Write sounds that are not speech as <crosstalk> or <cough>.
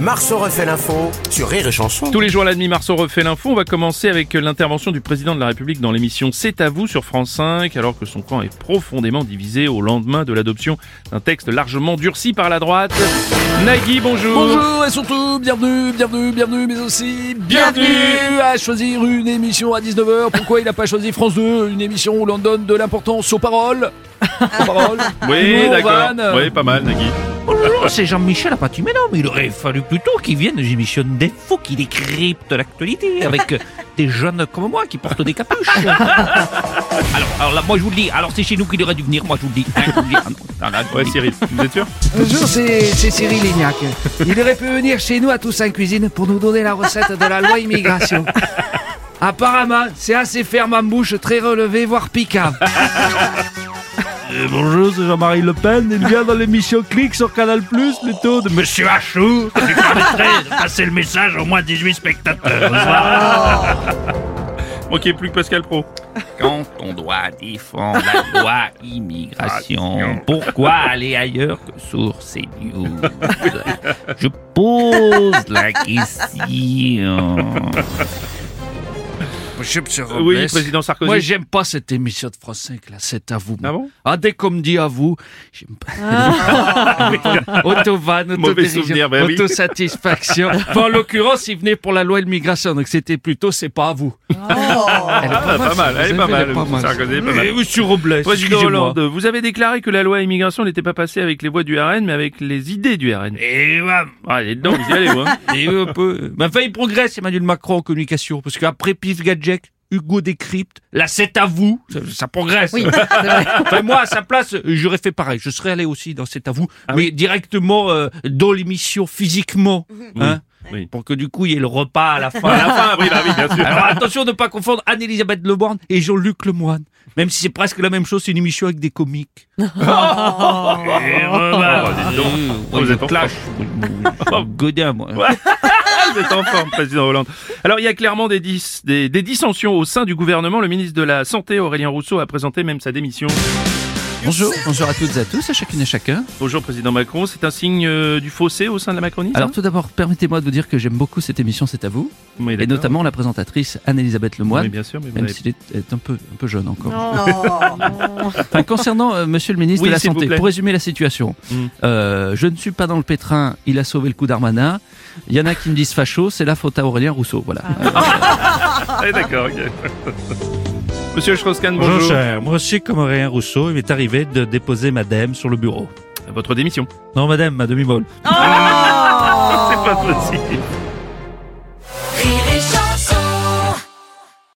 Marceau refait l'info sur Rire et Chanson. Tous les jours à la demi, Marceau refait l'info. On va commencer avec l'intervention du président de la République dans l'émission C'est à vous sur France 5, alors que son camp est profondément divisé au lendemain de l'adoption d'un texte largement durci par la droite. Nagui, bonjour. Bonjour et surtout, bienvenue, bienvenue, bienvenue, mais aussi bienvenue à choisir une émission à 19h. Pourquoi il n'a pas choisi France 2, une émission où l'on donne de l'importance aux paroles? <laughs> Aux paroles Oui, d'accord. Oui, pas mal, Nagui. Bonjour, c'est Jean-Michel Apathy. Mais non, mais il aurait fallu plutôt qu'il vienne des émissions d'info, qui décrypte l'actualité avec euh, des jeunes comme moi qui portent des capuches. <laughs> alors, alors là, moi je vous le dis, alors c'est chez nous qu'il aurait dû venir, moi je vous le dis. Hein, je vous le dis. Ah non, non, Ouais. Cyril, vous êtes sûr Bonjour, c'est c'est Cyril Lignac. Il aurait pu venir chez nous à Toussaint Cuisine pour nous donner la recette de la loi immigration. Apparemment, c'est assez ferme en bouche, très relevé, voire piquant. Euh, bonjour, c'est Jean-Marie Le Pen. Il vient dans l'émission Click sur Canal Plus, plutôt de Monsieur Achou. Ça lui permettrait de passer le message au moins 18 spectateurs. Manquez plus que Pascal Pro. Quand on doit défendre la loi immigration, pourquoi aller ailleurs que sur CNews? Je pose la question. Monsieur, monsieur Oui, président Sarkozy. Moi, j'aime pas cette émission de France 5, là, c'est à vous. Ah bon? Ah, dès qu'on me dit à vous, j'aime pas. <laughs> Autovan, Mauvais souvenir, autodérision, ben oui. autosatisfaction. <laughs> En l'occurrence, il venait pour la loi immigration, donc c'était plutôt c'est pas à vous. Elle est Ah, pas mal, elle est pas mal. elle est pas mal. Eh, Monsieur Robles, Président. Hollande, vous avez déclaré que la loi immigration n'était pas passée avec les voix du RN, mais avec les idées du RN. Et voilà. Ah, il est dedans, vous y allez, vous. hein. <laughs> Et un peu. Mais enfin, il progresse, Emmanuel Macron, en communication, parce qu'après Pif Gadget, Hugo décrypte, là c'est à vous, ça, ça progresse. <laughs> enfin, moi, à sa place, j'aurais fait pareil. Je serais allé aussi dans C'est à vous, mais directement euh, dans l'émission physiquement. Hein, Oui. Pour que du coup, il y ait le repas à la fin. <laughs> À la fin, oui, bah oui, bien sûr. Alors attention de ne pas confondre Anne-Elisabeth Leborgne et Jean-Luc Lemoine. Même si c'est presque la même chose, c'est une émission avec des comiques. <laughs> Oh, dis donc. Oh, vous êtes clash. Oh. Godin, moi. Alors, il y a clairement des dissensions au sein du gouvernement. Le ministre de la Santé, Aurélien Rousseau, a présenté même sa démission. Bonjour, bonjour à toutes et à tous, à chacune et chacun. Bonjour, président Macron. C'est un signe euh, du fossé au sein de la Macronie Alors tout d'abord, permettez-moi de vous dire que j'aime beaucoup cette émission, c'est à vous, Oui, et notamment la présentatrice Anne-Elisabeth Lemoine, Oui, bien sûr, mais vous même avez- s'il est, est un peu, un peu jeune encore. <laughs> Enfin, concernant euh, Monsieur le ministre Oui, de la Santé, pour résumer la situation, Mm. euh, je ne suis pas dans le pétrin, il a sauvé le coup d'Armanin. Il y en a qui me disent facho, c'est la faute à Aurélien Rousseau, voilà. <laughs> Ah, d'accord, ok. <laughs> Monsieur Strauss-Kahn, bonjour. Bonjour, cher. Moi aussi, comme Aurélien Rousseau, il m'est arrivé de déposer madame sur le bureau. Votre démission. Non, madame, ma demi-molle. <laughs> C'est pas possible.